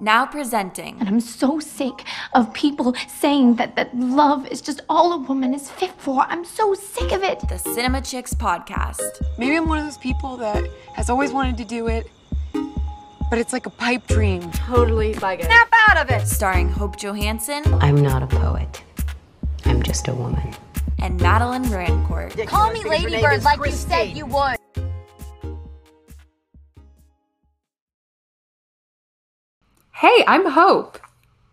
Now presenting. And I'm so sick of people saying that, that love is just all a woman is fit for. I'm so sick of it. The Cinema Chicks podcast. Maybe I'm one of those people that has always wanted to do it, but it's like a pipe dream. Totally like it. Snap out of it! Starring Hope Johansson. I'm not a poet. I'm just a woman. And Madeline Rancourt. Call me Ladybird like you said you would. Hey, I'm Hope.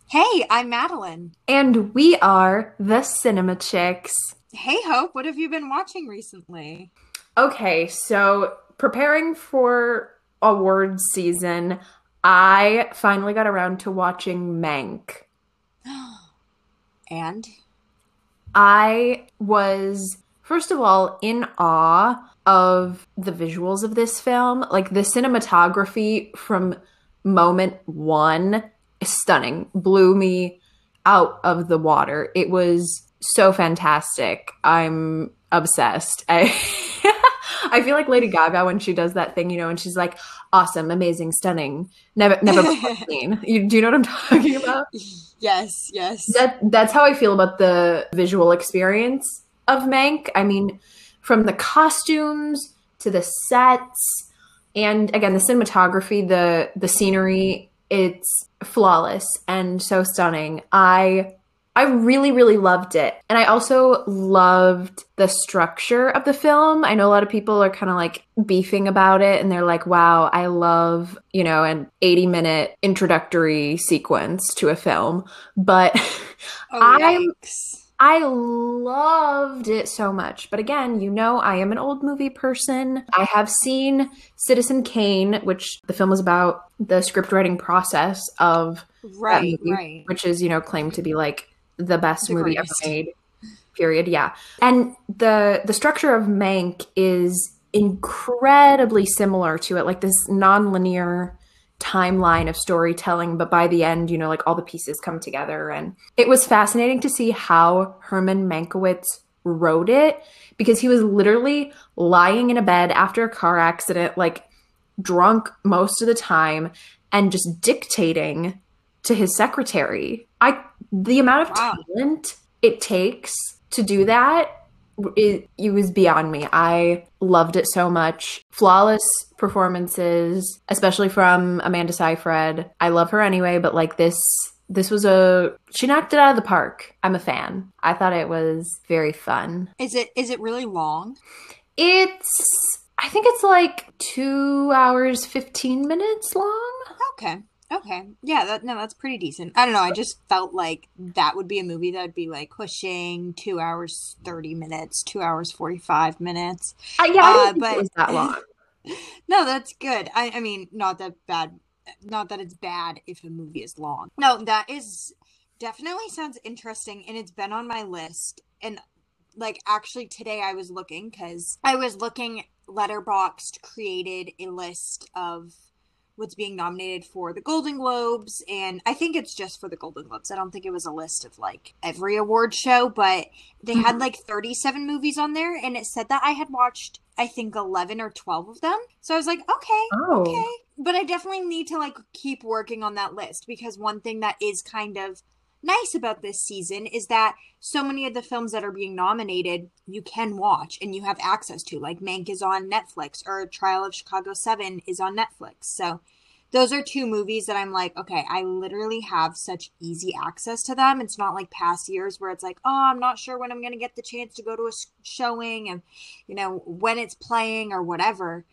Hey, I'm Madeline. And we are the Cinema Chicks. Hey, Hope, what have you been watching recently? Okay, so preparing for awards season, I finally got around to watching Mank. and? I was, first of all, in awe of the visuals of this film. Like the cinematography from moment one stunning, blew me out of the water. It was so fantastic. I'm obsessed. I I feel like Lady Gaga when she does that thing, you know, and she's like, awesome, amazing, stunning, never never seen. You, do you know what I'm talking about? Yes, yes. That that's how I feel about the visual experience of Mank. I mean, from the costumes to the sets and again the cinematography, the the scenery, it's flawless and so stunning. I I really, really loved it. And I also loved the structure of the film. I know a lot of people are kind of like beefing about it and they're like, wow, I love, you know, an 80 minute introductory sequence to a film. But oh, I I loved it so much. But again, you know, I am an old movie person. I have seen Citizen Kane, which the film is about the script writing process of right, movie, right, which is you know claimed to be like the best the movie greatest. ever made. Period. Yeah, and the the structure of Mank is incredibly similar to it, like this non-linear timeline of storytelling but by the end you know like all the pieces come together and it was fascinating to see how herman mankiewicz wrote it because he was literally lying in a bed after a car accident like drunk most of the time and just dictating to his secretary i the amount of wow. talent it takes to do that it, it was beyond me. I loved it so much. Flawless performances, especially from Amanda Seyfried. I love her anyway, but like this this was a she knocked it out of the park. I'm a fan. I thought it was very fun. Is it is it really long? It's I think it's like 2 hours 15 minutes long. Okay. Okay. Yeah, that no, that's pretty decent. I don't know. I just felt like that would be a movie that would be like pushing two hours thirty minutes, two hours forty five minutes. Uh, yeah, I uh, but, that long. no, that's good. I, I mean, not that bad. Not that it's bad if a movie is long. No, that is definitely sounds interesting, and it's been on my list. And like, actually, today I was looking because I was looking. Letterboxd created a list of what's being nominated for the Golden Globes, and I think it's just for the Golden Globes. I don't think it was a list of like every award show, but they had mm-hmm. like 37 movies on there, and it said that I had watched, I think, 11 or 12 of them. So I was like, okay, oh. okay. But I definitely need to like keep working on that list because one thing that is kind of nice about this season is that so many of the films that are being nominated you can watch and you have access to like mank is on netflix or trial of chicago 7 is on netflix. So those are two movies that i'm like okay i literally have such easy access to them. It's not like past years where it's like oh i'm not sure when i'm going to get the chance to go to a showing and you know when it's playing or whatever.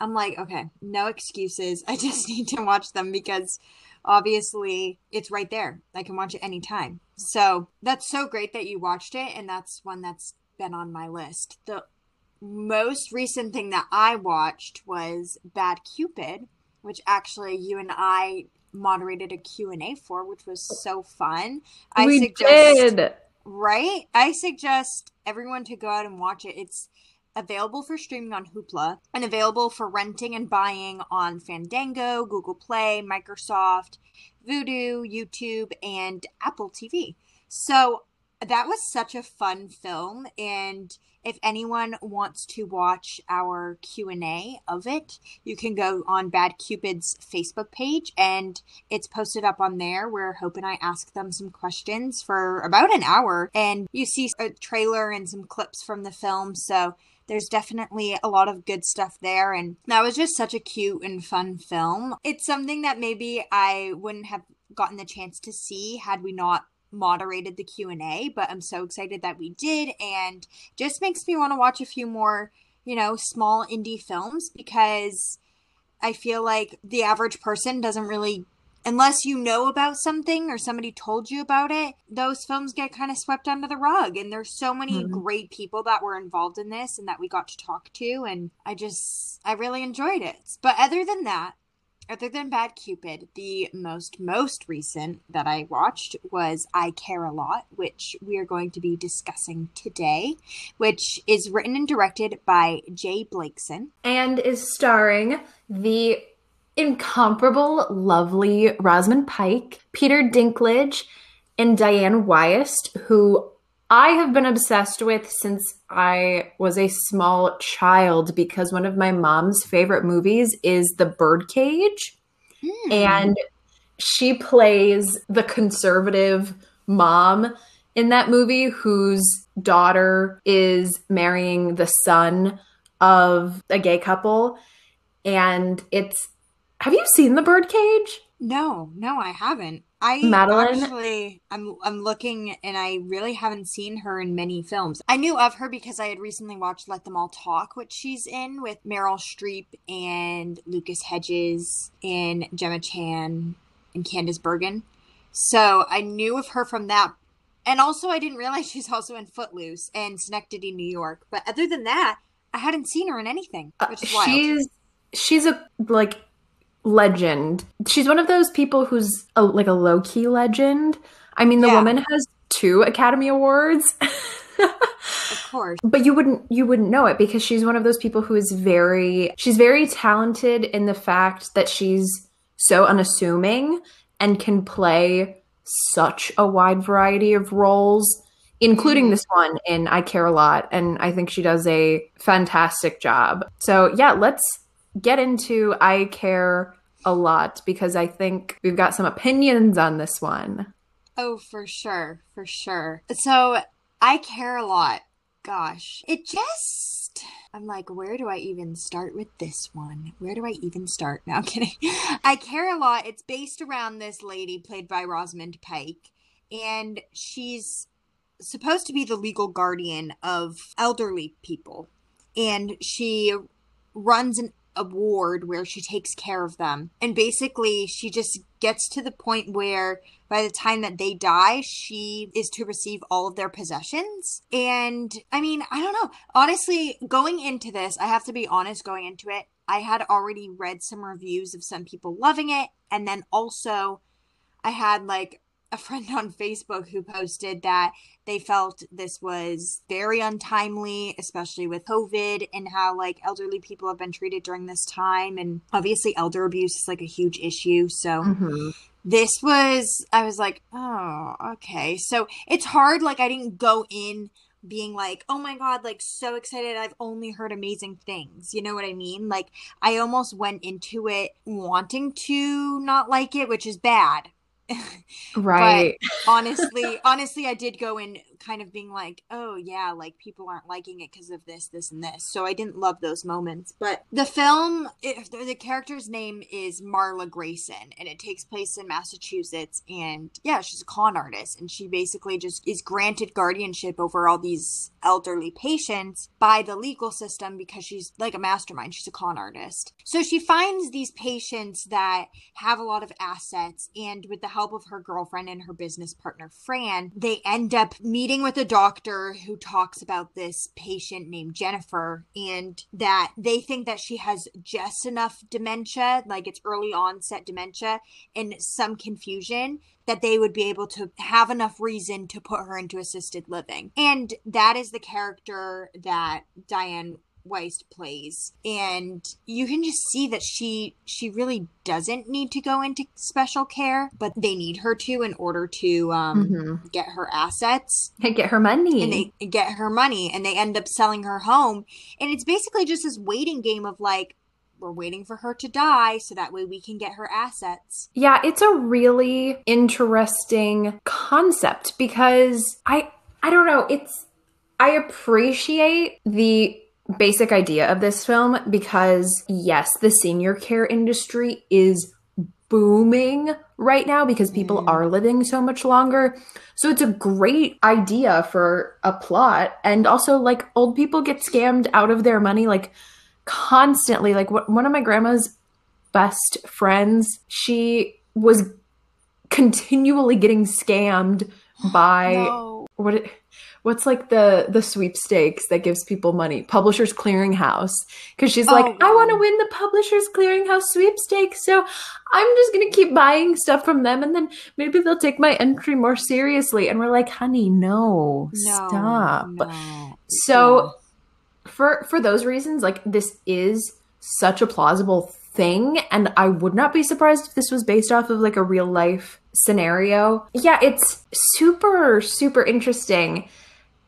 I'm like okay no excuses. I just need to watch them because obviously it's right there. I can watch it anytime. So that's so great that you watched it, and that's one that's been on my list. The most recent thing that I watched was Bad Cupid, which actually you and I moderated a Q&A for, which was so fun. I we suggest, did. Right? I suggest everyone to go out and watch it. It's available for streaming on Hoopla and available for renting and buying on Fandango, Google Play, Microsoft, Vudu, YouTube, and Apple TV. So that was such a fun film and if anyone wants to watch our Q&A of it, you can go on Bad Cupid's Facebook page and it's posted up on there where Hope and I ask them some questions for about an hour and you see a trailer and some clips from the film. So there's definitely a lot of good stuff there and that was just such a cute and fun film. It's something that maybe I wouldn't have gotten the chance to see had we not moderated the Q&A, but I'm so excited that we did and just makes me want to watch a few more, you know, small indie films because I feel like the average person doesn't really unless you know about something or somebody told you about it, those films get kind of swept under the rug. And there's so many mm-hmm. great people that were involved in this and that we got to talk to. And I just, I really enjoyed it. But other than that, other than Bad Cupid, the most most recent that I watched was I Care a Lot, which we are going to be discussing today, which is written and directed by J Blakeson and is starring the incomparable, lovely Rosamund Pike, Peter Dinklage, and Dianne Wiest, who I have been obsessed with since I was a small child because one of my mom's favorite movies is The Birdcage. Mm. And she plays the conservative mom in that movie whose daughter is marrying the son of a gay couple. And it's have you seen The Birdcage? No, no, I haven't. I Madeline actually I'm I'm looking and I really haven't seen her in many films. I knew of her because I had recently watched Let Them All Talk, which she's in with Meryl Streep and Lucas Hedges and Gemma Chan and Candice Bergen. So I knew of her from that. And also I didn't realize she's also in Footloose and Schenectady, New York. But other than that, I hadn't seen her in anything, uh, which is wild. She's she's a like legend. She's one of those people who's a, like a low key legend. I mean, the yeah. woman has two Academy Awards. of course. But you wouldn't you wouldn't know it because she's one of those people who is very she's very talented in the fact that she's so unassuming and can play such a wide variety of roles including mm-hmm. this one in I Care a Lot and I think she does a fantastic job. So, yeah, let's get into I care a lot because I think we've got some opinions on this one. Oh, for sure. For sure. So I care a lot. Gosh, it just. I'm like, where do I even start with this one? Where do I even start? Now, kidding. I care a lot. It's based around this lady played by Rosamund Pike, and she's supposed to be the legal guardian of elderly people. And she runs an a ward where she takes care of them. And basically, she just gets to the point where by the time that they die, she is to receive all of their possessions. And I mean, I don't know. Honestly, going into this, I have to be honest going into it. I had already read some reviews of some people loving it. And then also, I had like a friend on Facebook who posted that they felt this was very untimely, especially with COVID and how like elderly people have been treated during this time. And obviously, elder abuse is like a huge issue. So. Mm-hmm. This was, I was like, oh, okay. So it's hard. Like, I didn't go in being like, oh my God, like so excited. I've only heard amazing things. You know what I mean? Like, I almost went into it wanting to not like it, which is bad right. honestly, honestly, I did go in kind of being like, oh yeah, like people aren't liking it because of this, this, and this. So I didn't love those moments. But the film, it, the character's name is Marla Grayson, and it takes place in Massachusetts. And yeah, she's a con artist, and she basically just is granted guardianship over all these elderly patients by the legal system because she's like a mastermind. She's a con artist. So she finds these patients that have a lot of assets, and with the help of her girlfriend and her business partner, Fran, they end up meeting meeting with a doctor who talks about this patient named Jennifer and that they think that she has just enough dementia, like it's early onset dementia, and some confusion that they would be able to have enough reason to put her into assisted living. And that is the character that Dianne Wiest plays, and you can just see that she she really doesn't need to go into special care, but they need her to in order to um, Mhm. get her assets Hey, get her money. and they get her money, and they end up selling her home, and it's basically just this waiting game of like. We're waiting for her to die so that way we can get her assets. Yeah, it's a really interesting concept because I I don't know, it's I appreciate the basic idea of this film because yes, the senior care industry is booming right now because people mm. are living so much longer. So it's a great idea for a plot and also like old people get scammed out of their money like constantly like wh- one of my grandma's best friends she was continually getting scammed by No. what it, what's like the the sweepstakes that gives people money? Publishers clearinghouse. Because she's like Oh, i want to win the publishers clearinghouse sweepstakes so i'm just gonna keep buying stuff from them and then maybe they'll take my entry more seriously. And we're like honey no, No, stop. no. so for for those reasons like this is such a plausible thing and I would not be surprised if this was based off of like a real life scenario. Yeah, it's super super interesting.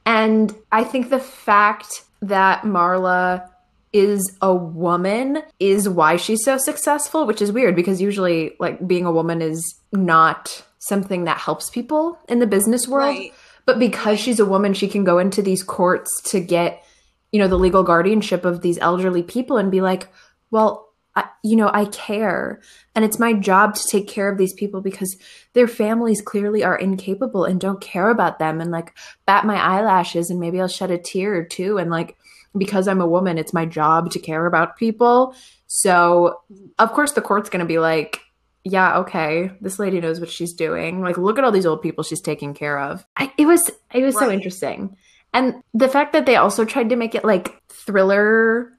And I think the fact that Marla is a woman is why she's so successful, which is weird because usually like being a woman is not something that helps people in the business world. Right. But because she's a woman, she can go into these courts to get, you know, the legal guardianship of these elderly people and be like, well, I, you know, I care. And it's my job to take care of these people because their families clearly are incapable and don't care about them and like bat my eyelashes and maybe I'll shed a tear or two. And like, because I'm a woman, it's my job to care about people. So, of course, the court's going to be like, yeah, okay, this lady knows what she's doing. Like, look at all these old people she's taking care of. I, it was it was so interesting, and the fact that they also tried to make it like thriller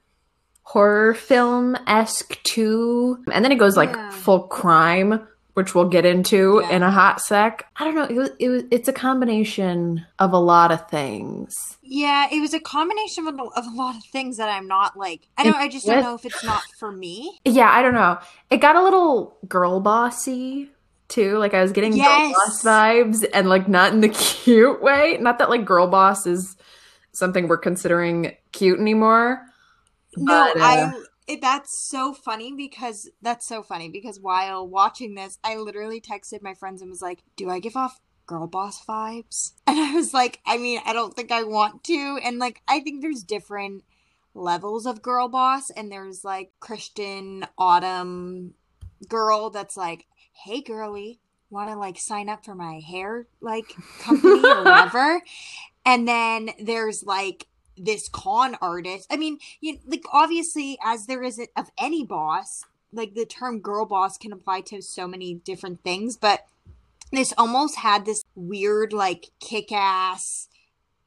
horror film esque too, and then it goes like Yeah. full crime, which we'll get into Yeah. in a hot sec. I don't know. It was, it was it's a combination of a lot of things. Yeah, it was a combination of a, of a lot of things that I'm not like. I don't. I just don't know if it's not for me. Yeah, I don't know. It got a little girl bossy too. Like I was getting Yes. girl boss vibes and like not in the cute way. Not that like girl boss is something we're considering cute anymore. No, But, uh, I. It, that's so funny because that's so funny because while watching this, I literally texted my friends and was like, "Do I give off girl boss vibes?" And I was like, "I mean, I don't think I want to." And like, I think there's different levels of girl boss, and there's like Christian Autumn girl that's like, "Hey, girly, want to like sign up for my hair like company or whatever?" And then there's like this con artist. I mean, you like obviously as there is of any boss, like the term girl boss can apply to so many different things, but this almost had this weird like kick-ass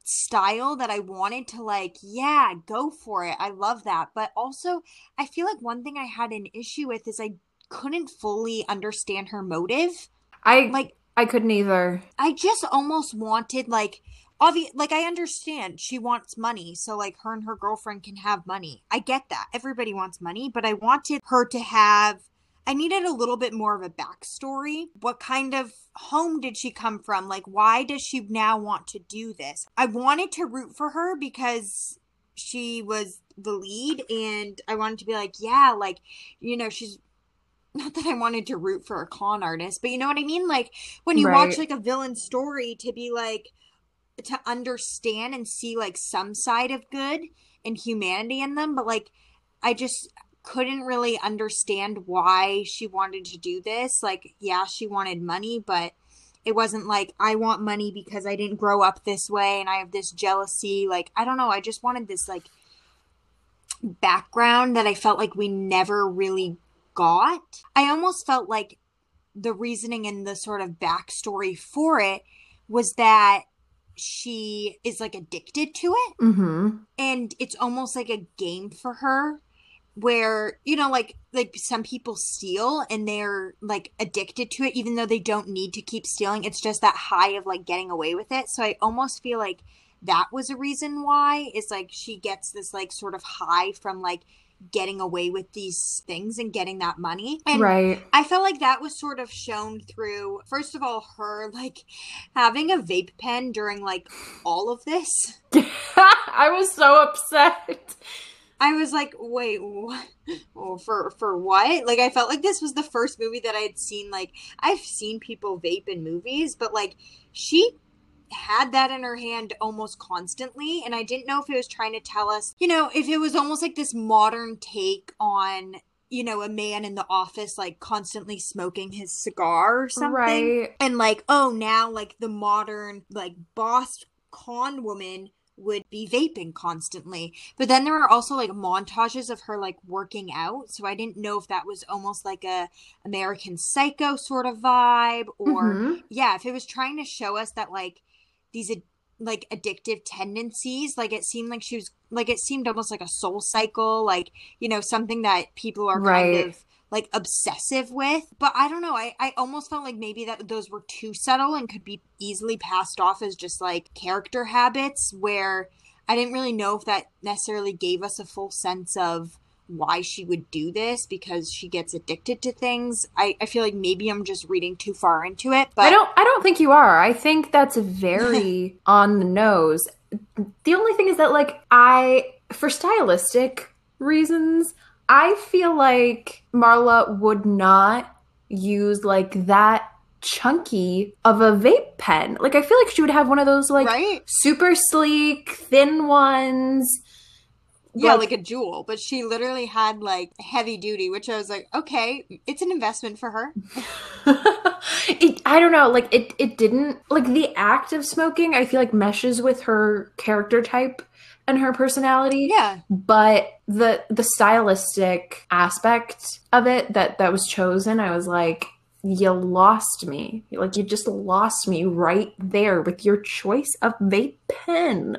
style that I wanted to like, yeah, go for it. I love that. But also, I feel like one thing I had an issue with is I couldn't fully understand her motive. I Like I couldn't either. I just almost wanted like obvious like I understand she wants money so like her and her girlfriend can have money. I get that. Everybody wants money, but I wanted her to have I needed a little bit more of a backstory. What kind of home did she come from? Like why does she now want to do this? I wanted to root for her because she was the lead and I wanted to be like, yeah, like you know, she's not that I wanted to root for a con artist, but you know what I mean? Like when you watch like a villain story to be like to understand and see like some side of good and humanity in them, but like I just couldn't really understand why she wanted to do this. Like, yeah, she wanted money, but it wasn't like I want money because I didn't grow up this way and I have this jealousy. Like, I don't know. I just wanted this like background that I felt like we never really got. I almost felt like the reasoning and the sort of backstory for it was that she is like addicted to it. Mm-hmm. and it's almost like a game for her where you know like like some people steal and they're like addicted to it even though they don't need to keep stealing. It's just that high of like getting away with it. So i almost feel like that was a reason why is like she gets this like sort of high from like getting away with these things and getting that money. And right. I felt like that was sort of shown through first of all her like having a vape pen during like all of this. I was so upset. I was like, wait, what? Oh, for for what? Like I felt like this was the first movie that I had seen like I've seen people vape in movies, but like she had that in her hand almost constantly and I didn't know if it was trying to tell us, you know, if it was almost like this modern take on you know, a man in the office like constantly smoking his cigar or something. Right. And like, oh, now like the modern like boss con woman would be vaping constantly. But then there are also like montages of her like working out. So I didn't know if that was almost like a American Psycho sort of vibe or Mhm. yeah, if it was trying to show us that like these like addictive tendencies, like it seemed like she was like it seemed almost like a SoulCycle, like you know something that people are Right. kind of like obsessive with but i don't know I, I almost felt like maybe that those were too subtle and could be easily passed off as just like character habits where i didn't really know if that necessarily gave us a full sense of why she would do this because she gets addicted to things i, I feel like maybe i'm just reading too far into it but I don't I don't think you are. I think that's very on the nose. The only thing is that like I for stylistic reasons, I feel like Marla would not use like that chunky of a vape pen. Like I feel like she would have one of those like right super sleek, thin ones. Yeah like- a Juul but she literally had like heavy duty which i was like okay it's an investment for her it, I don't know, like it it didn't like the act of smoking I feel like meshes with her character type and her personality. yeah But the the stylistic aspect of it that that was chosen, I was like you lost me. Like you just lost me right there with your choice of vape pen.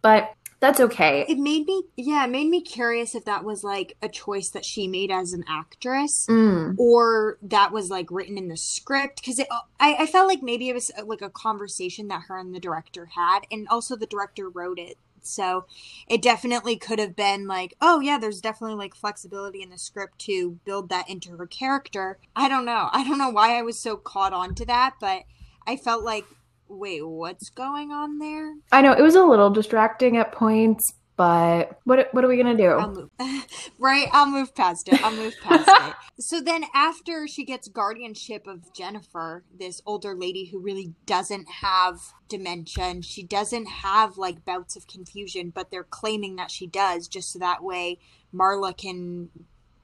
But that's okay. it made me yeah it made me curious if that was like a choice that she made as an actress Mm. or that was like written in the script because I, I felt like maybe it was uh, like a conversation that her and the director had and also the director wrote it so it definitely could have been like oh yeah there's definitely like flexibility in the script to build that into her character i don't know i don't know why i was so caught on to that but i felt like wait what's going on there I know it was a little distracting at points, but what what are we gonna do? I'll move. right, I'll move past it. I'll move past it. So then after she gets guardianship of Jennifer, this older lady who really doesn't have dementia and she doesn't have like bouts of confusion, but they're claiming that she does just so that way Marla can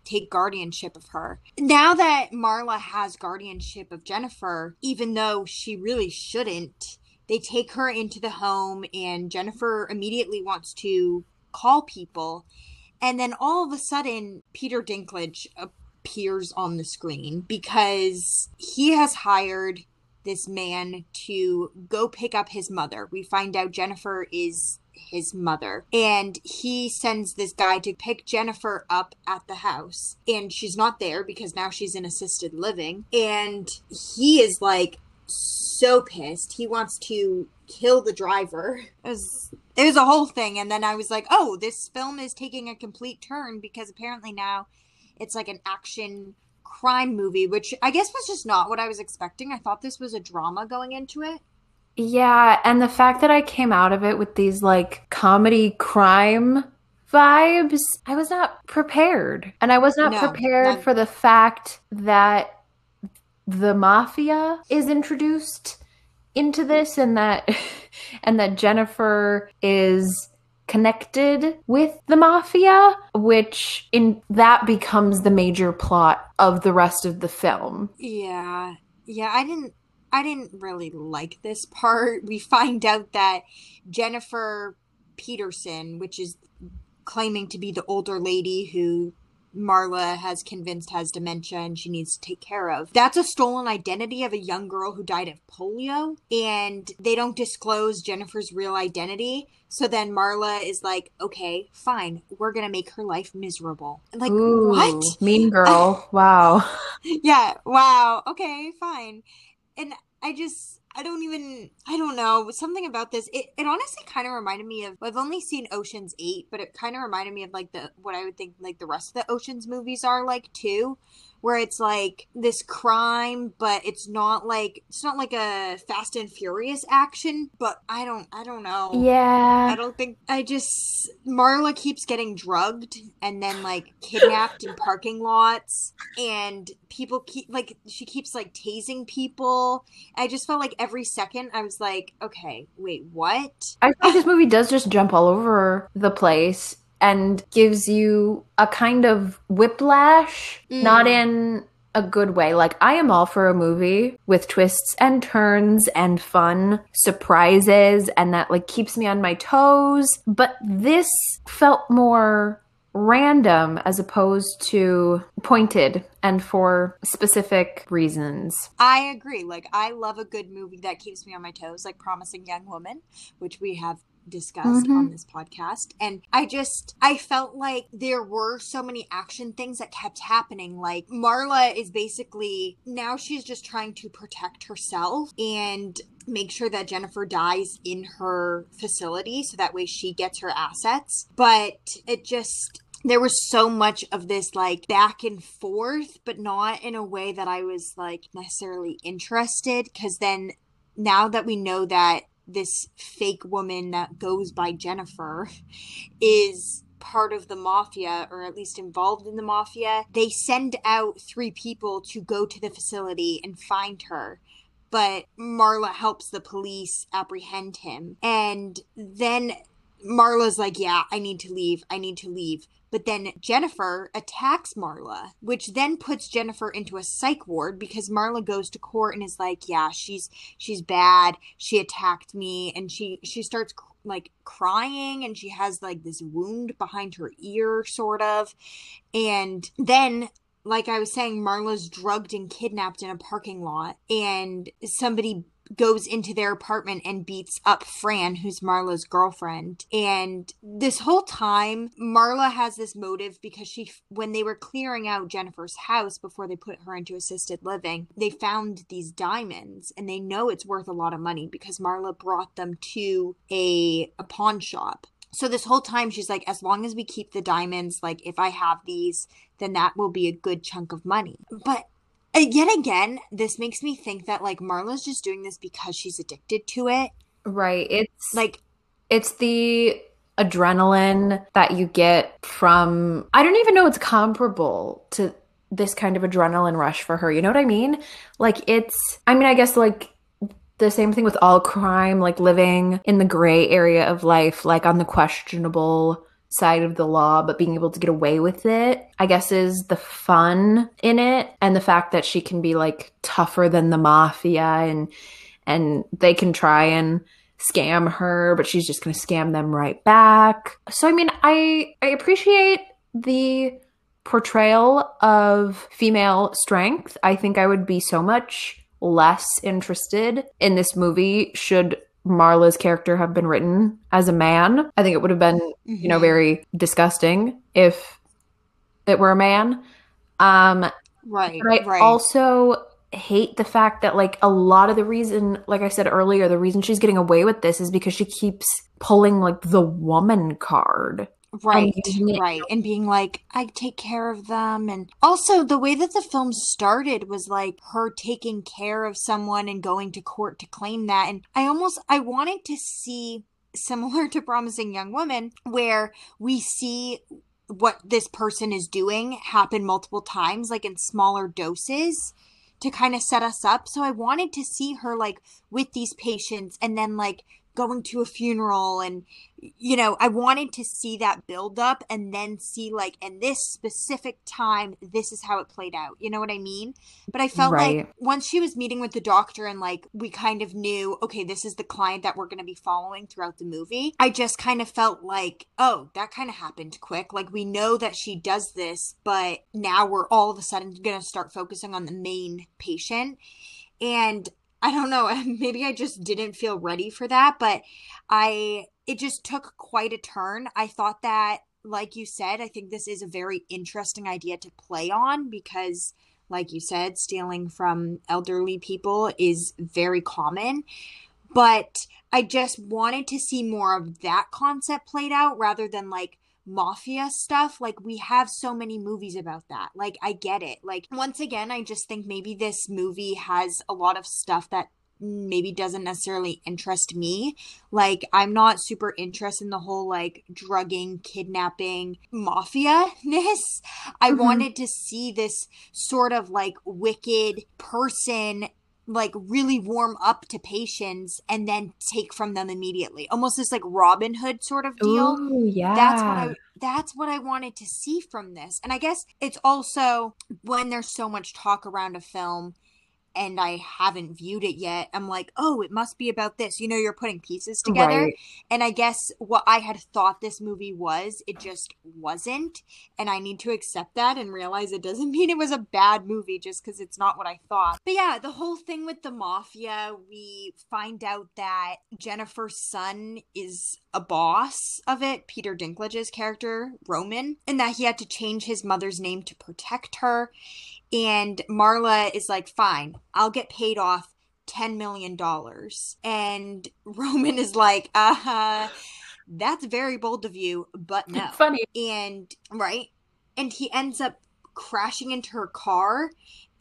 take guardianship of her. Now that Marla has guardianship of Jennifer, even though she really shouldn't, they take her into the home and Jennifer immediately wants to call people. And then all of a sudden, Peter Dinklage appears on the screen because he has hired this man to go pick up his mother. We find out Jennifer is his mother. And he sends this guy to pick Jennifer up at the house. And she's not there because now she's in assisted living. And he is like so pissed. He wants to kill the driver. It was it was a whole thing and then I was like, "Oh, this film is taking a complete turn because apparently now it's like an action crime movie, which I guess was just not what I was expecting. I thought this was a drama going into it. Yeah, and the fact that I came out of it with these like comedy crime vibes, I was not prepared. And I was not No, prepared not- for the fact that the mafia is introduced into this and that and that Jennifer is connected with the mafia, which in that becomes the major plot of the rest of the film. Yeah. Yeah, I didn't I didn't really like this part. We find out that Jennifer Peterson, which is claiming to be the older lady who Marla has convinced has dementia and she needs to take care of. That's a stolen identity of a young girl who died of polio, and they don't disclose Jennifer's real identity. So then Marla is like, okay, fine, we're gonna make her life miserable. Like, Ooh, what? Mean girl. wow. yeah wow okay fine and i just I don't even I don't know something about this. It it honestly kind of reminded me of I've only seen Ocean's Eight, but it kind of reminded me of like the what I would think like the rest of the Ocean's movies are like too, where it's like this crime, but it's not like it's not like a Fast and Furious action. But I don't I don't know. Yeah. I don't think I just Marla keeps getting drugged and then like kidnapped in parking lots and people keep like she keeps like tasing people. I just felt like every second I was like, okay, wait, what? I think this movie does just jump all over the place and gives you a kind of whiplash, Mm. not in a good way. Like, I am all for a movie with twists and turns and fun surprises, and that like keeps me on my toes. But this felt more random as opposed to pointed and for specific reasons. I agree. Like I love a good movie that keeps me on my toes, like Promising Young Woman, which we have discussed Mhm. on this podcast. And I just I felt like there were so many action things that kept happening. Like Marla is basically now she's just trying to protect herself and make sure that Jennifer dies in her facility so that way she gets her assets. But it just there was so much of this like back and forth, but not in a way that I was like necessarily interested. Because then now that we know that this fake woman that goes by Jennifer is part of the mafia or at least involved in the mafia, they send out three people to go to the facility and find her. But Marla helps the police apprehend him. And then Marla's like, Yeah, I need to leave. I need to leave. But then Jennifer attacks Marla, which then puts Jennifer into a psych ward because Marla goes to court and is like, "Yeah, she's she's bad. She attacked me." And she she starts like crying and she has like this wound behind her ear sort of. And then like I was saying, Marla's drugged and kidnapped in a parking lot, and somebody goes into their apartment and beats up Fran, who's Marla's girlfriend. And this whole time, Marla has this motive because she, when they were clearing out Jennifer's house before they put her into assisted living, they found these diamonds and they know it's worth a lot of money because Marla brought them to a, a pawn shop. So this whole time she's like, as long as we keep the diamonds, like if I have these, then that will be a good chunk of money. But yet again, this makes me think that like Marla's just doing this because she's addicted to it. Right. It's Like, it's the adrenaline that you get from I don't even know it's comparable to this kind of adrenaline rush for her. You know what I mean? Like it's I mean I guess like the same thing with all crime, like living in the gray area of life, like on the questionable side of the law, but being able to get away with it, I guess is the fun in it. And the fact that she can be like tougher than the mafia and and they can try and scam her, but she's just gonna scam them right back. So I mean I I appreciate the portrayal of female strength. I think I would be so much less interested in this movie should Marla's character have been written as a man. I think it would have been, you know, very disgusting if it were a man. Um right, but I right. also hate the fact that like a lot of the reason, like I said earlier, the reason she's getting away with this is because she keeps pulling like the woman card. Right, right. And being like, I take care of them. And also, the way that the film started was like her taking care of someone and going to court to claim that. And I almost, I wanted to see similar to Promising Young Woman, where we see what this person is doing happen multiple times, like in smaller doses to kind of set us up. So I wanted to see her like with these patients and then like going to a funeral and you know i wanted to see that build up and then see like in this specific time this is how it played out. You know what i mean? But i felt Right. like once she was meeting with the doctor and like we kind of knew okay this is the client that we're going to be following throughout the movie i just kind of felt like oh that kind of happened quick. Like we know that she does this but now we're all of a sudden going to start focusing on the main patient. And I don't know, maybe I just didn't feel ready for that, but I it just took quite a turn. I thought that like you said, I think this is a very interesting idea to play on because like you said, stealing from elderly people is very common. But I just wanted to see more of that concept played out rather than like mafia stuff. Like, we have so many movies about that. Like, I get it. Like, once again, I just think maybe this movie has a lot of stuff that maybe doesn't necessarily interest me. Like, I'm not super interested in the whole like drugging, kidnapping, mafia ness. I Mhm. wanted to see this sort of like wicked person like really warm up to patients and then take from them immediately. Almost this like Robin Hood sort of deal Ooh, yeah. that's what I that's what I wanted to see from this. And I guess it's also when there's so much talk around a film and I haven't viewed it yet, I'm like, oh, it must be about this. You know, you're putting pieces together. Right. And I guess what I had thought this movie was, it just wasn't. And I need to accept that and realize it doesn't mean it was a bad movie just because it's not what I thought. But yeah, the whole thing with the mafia, we find out that Jennifer's son is a boss of it, Peter Dinklage's character, Roman, and that he had to change his mother's name to protect her. And Marla is like, fine, I'll get paid off $10 million. And Roman is like, uh huh, that's very bold of you, but no. Funny. And, right? And he ends up crashing into her car.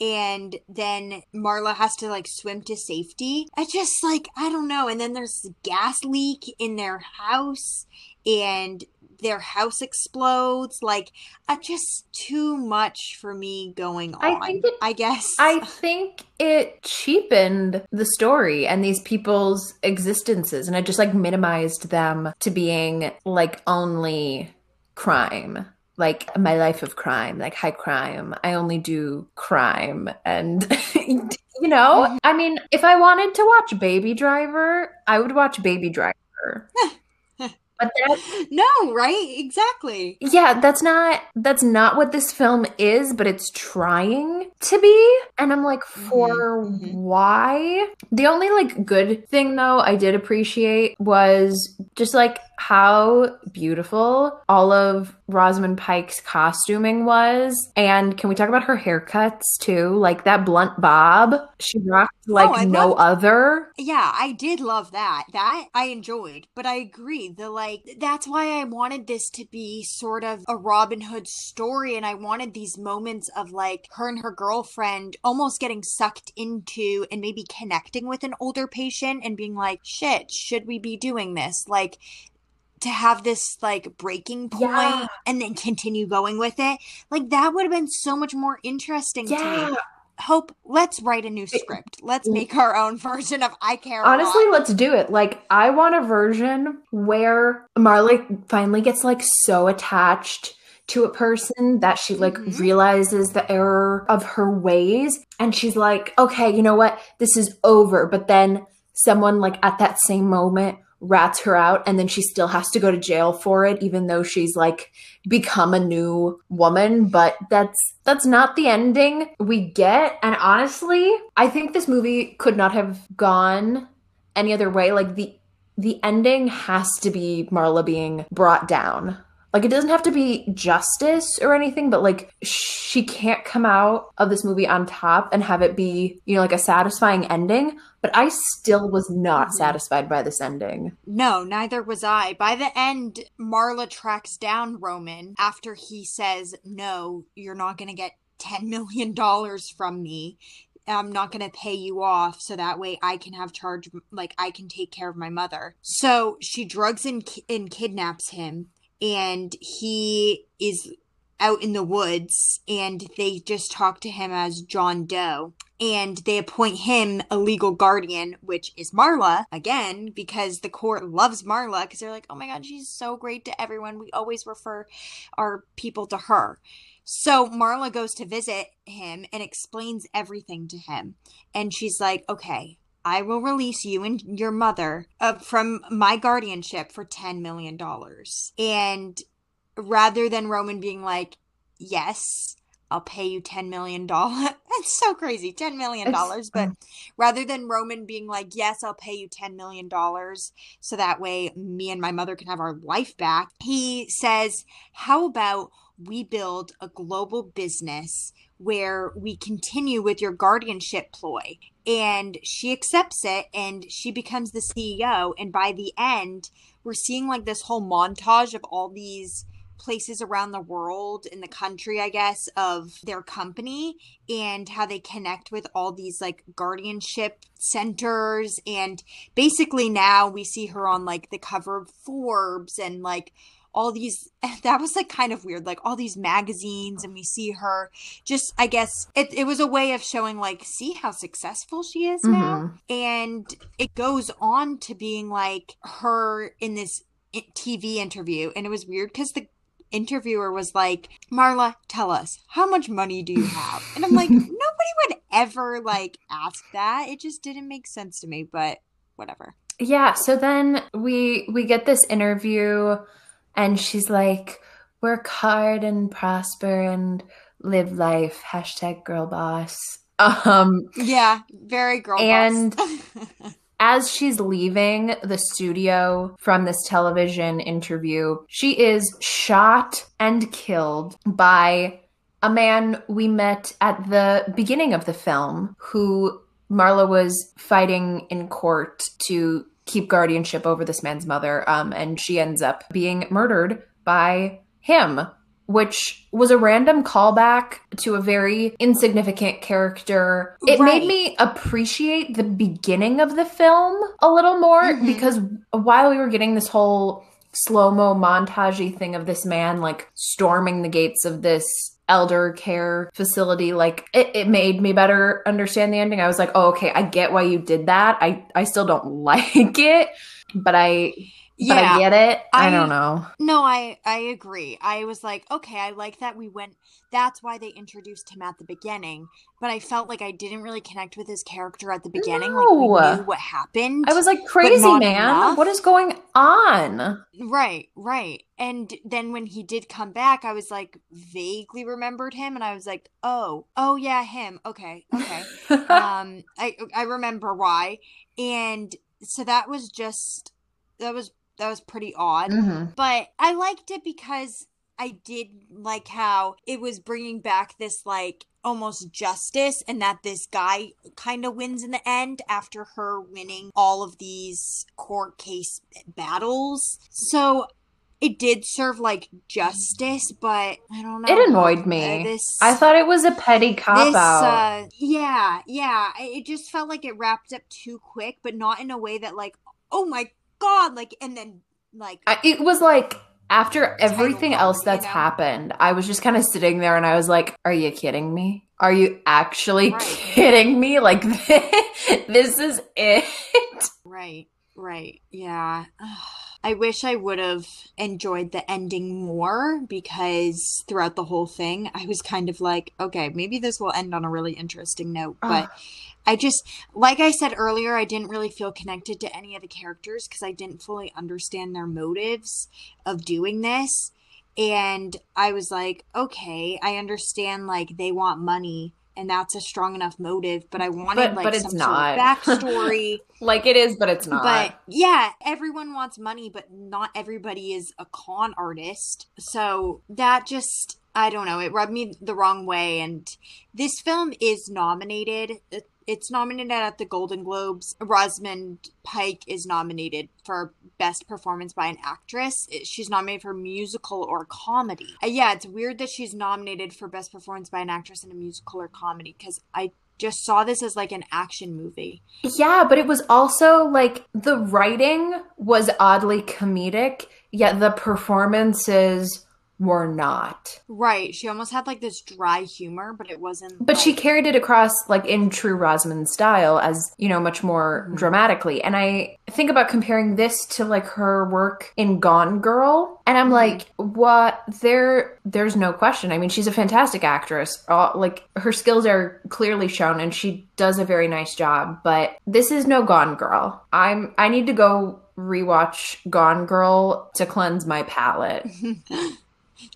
And then Marla has to like swim to safety. I just like, I don't know. And then there's gas leak in their house. And their house explodes. Like, uh, just too much for me going on. I think it- I guess. I think it cheapened the story and these people's existences and it just like minimized them to being like only crime. Like my life of crime, like high crime. I only do crime. And, you know, I mean, if I wanted to watch Baby Driver, I would watch Baby Driver. But that no, right? Exactly. yeah, that's not that's not what this film is, but it's trying to be. And I'm like, for mhm. why? The only like good thing though I did appreciate was just like how beautiful all of Rosamund Pike's costuming was. And can we talk about her haircuts too? Like that blunt bob, she rocked oh, like Oh, no loved- other. Yeah, I did love that. That I enjoyed, but I agree. The like that's why I wanted this to be sort of a Robin Hood story and I wanted these moments of like her and her girlfriend almost getting sucked into and maybe connecting with an older patient and being like, "Shit, should we be doing this?" Like to have this like breaking point Yeah. and then continue going with it. Like that would have been so much more interesting to me. Hope, let's write a new script. Let's make our own version of I Care. Honestly, Lot. let's do it. Like, I want a version where Marley finally gets like so attached to a person that she like Mhm. realizes the error of her ways and she's like, okay, you know what? This is over. But then someone like at that same moment rats her out and then she still has to go to jail for it even though she's like become a new woman. But that's that's not the ending we get. And honestly i think this movie could not have gone any other way. Like the the ending has to be marla being brought down like it doesn't have to be justice or anything but like she can't come out of this movie on top and have it be you know like a satisfying ending but i still was not Mhm. satisfied by this ending No, neither was I. By the end, Marla tracks down Roman after he says, No, you're not going to get $10 million from me. I'm not going to pay you off so that way I can have charge, like, I can take care of my mother. So she drugs and, ki- and kidnaps him, and he is out in the woods, and they just talk to him as John Doe and they appoint him a legal guardian, which is Marla again, because the court loves Marla because they're like, oh my god, she's so great to everyone. We always refer our people to her. So Marla goes to visit him and explains everything to him. And she's like, okay, I will release you and your mother uh, from my guardianship for $10 million. And rather than Roman being like, yes, I'll pay you $10 million. That's so crazy. $10 million. It's- But rather than Roman being like, yes, I'll pay you $10 million so that way me and my mother can have our life back, he says, how about we build a global business where we continue with your guardianship ploy. And she accepts it and she becomes the CEO. And by the end, we're seeing like this whole montage of all these places around the world in the country i guess of their company and how they connect with all these like guardianship centers and basically now we see her on like the cover of forbes and like all these that was like kind of weird like all these magazines and we see her just i guess it, it was a way of showing like see how successful she is now. Mm-hmm. And it goes on to being like her in this tv interview. And it was weird because the interviewer was like marla tell us how much money do you have? And i'm like nobody would ever like ask that. It just didn't make sense to me but whatever. Yeah, so then we we get this interview and she's like, work hard and prosper and live life. Hashtag girl boss. Um yeah very girl And- as she's leaving the studio from this television interview, she is shot and killed by a man we met at the beginning of the film who Marla was fighting in court to keep guardianship over this man's mother. Um, and she ends up being murdered by him, which was a random callback to a very insignificant character. It Right. made me appreciate the beginning of the film a little more Mhm. because while we were getting this whole slow mo montagey thing of this man like storming the gates of this elder care facility. Like it, it made me better understand the ending. I was like oh okay i get why you did that. I i still don't like it but i but i get it i, I- don't know No, I I agree. I was like, okay, I like that we went. That's why they introduced him at the beginning. But I felt like I didn't really connect with his character at the beginning. Like we No. knew what happened. i was like crazy man enough. what is going on right, right. And then when he did come back, I was like vaguely remembered him, and I was like, oh, oh yeah, him. Okay, okay. um, I I remember why, and so that was just that was that was pretty odd. Mhm. but I liked it because I did like how it was bringing back this like almost justice and that this guy kind of wins in the end after her winning all of these court case battles. So it did serve like justice, but I don't know. it annoyed me Uh, this i thought it was a petty cop this out uh yeah yeah it just felt like it wrapped up too quick but not in a way that like oh my god like and then like I, it was like after everything else you that's know? happened, I was just kind of sitting there and I was like, "Are you kidding me? Are you actually Right. kidding me? Like this is it?" Right, right. Yeah. I wish I would have enjoyed the ending more because throughout the whole thing, I was kind of like, okay, maybe this will end on a really interesting note. But I just, like I said earlier, I didn't really feel connected to any of the characters because I didn't fully understand their motives of doing this. And I was like, okay, I understand, like, they want money. And that's a strong enough motive, but I wanted But- like but some not. sort of backstory. like it is, but it's not. But yeah, everyone wants money, but not everybody is a con artist. So that just, I don't know, it rubbed me the wrong way. And this film is nominated. Uh, It's nominated at the Golden Globes. Rosamund Pike is nominated for Best Performance by an Actress. She's nominated for musical or comedy. Uh, yeah, it's weird that she's nominated for Best Performance by an Actress in a musical or comedy because I just saw this as like an action movie. yeah, but it was also like the writing was oddly comedic, yet the performances were not. Right. She almost had like this dry humor, but it wasn't. But she carried it across like in true Rosamund style as, you know, much more Mhm. dramatically. And I think about comparing this to like her work in Gone Girl. And I'm like, what there there's no question. I mean, she's a fantastic actress. Uh, like her skills are clearly shown and she does a very nice job, but this is no Gone Girl. I'm I need to go rewatch Gone Girl to cleanse my palate.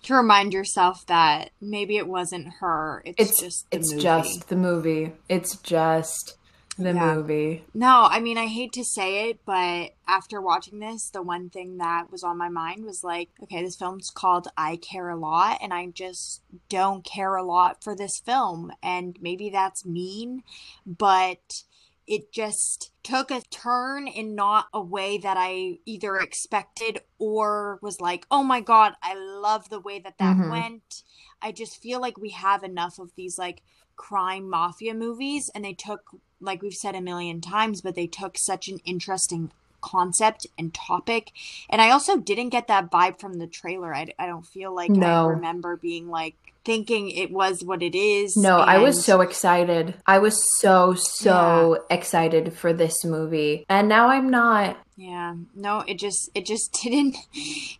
to remind yourself that maybe it wasn't her. It's, It's just the it's movie. just the movie. It's just the Yeah. movie. No, I mean, I hate to say it, but after watching this, the one thing that was on my mind was like, okay, this film's called I Care a Lot, and I just don't care a lot for this film. And maybe that's mean, but it just took a turn in not a way that I either expected or was like, oh my God, I love the way that that Mhm. went. I just feel like we have enough of these like crime mafia movies and they took like we've said a million times but they took such an interesting concept and topic and i also didn't get that vibe from the trailer i, I don't feel like No. i remember being like thinking it was what it is No, I was so excited. I was so, so excited for this movie. And now I'm not. Yeah, no, it just it just didn't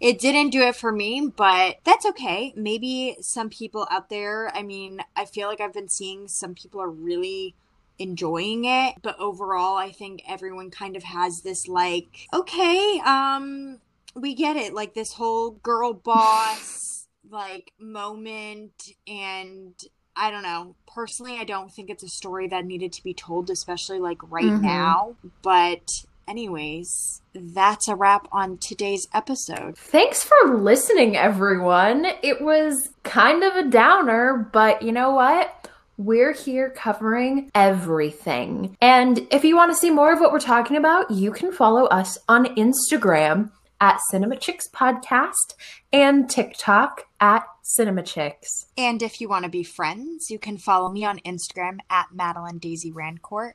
it didn't do it for me, but that's okay. Maybe some people out there, I mean, I feel like I've been seeing some people are really enjoying it, but overall I think everyone kind of has this like, okay, um we get it, like this whole girl boss like moment and I don't know. Personally, I don't think it's a story that needed to be told, especially like right Mhm. now. But, anyways, that's a wrap on today's episode. Thanks for listening, everyone. It was kind of a downer, but you know what? We're here covering everything. And if you want to see more of what we're talking about, you can follow us on Instagram at Cinema Chicks Podcast and TikTok at Cinema Chicks. And if you want to be friends, you can follow me on Instagram at Madeline Daisy Rancourt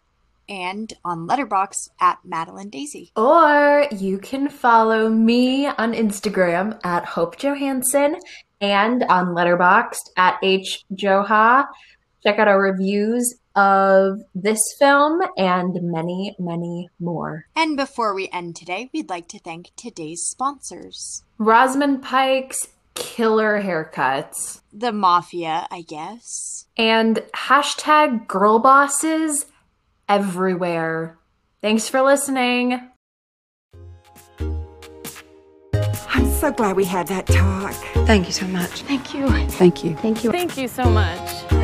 and on Letterboxd at Madeline Daisy. Or you can follow me on Instagram at Hope Johansson and on Letterboxd at H Joha. Check out our reviews of this film and many, many more. And before we end today, we'd like to thank today's sponsors. Rosamund Pike's killer haircuts The Mafia, I guess. and hashtag girl bosses everywhere. Thanks for listening. I'm so glad we had that talk. Thank you so much. Thank you. Thank you. Thank you. Thank you so much.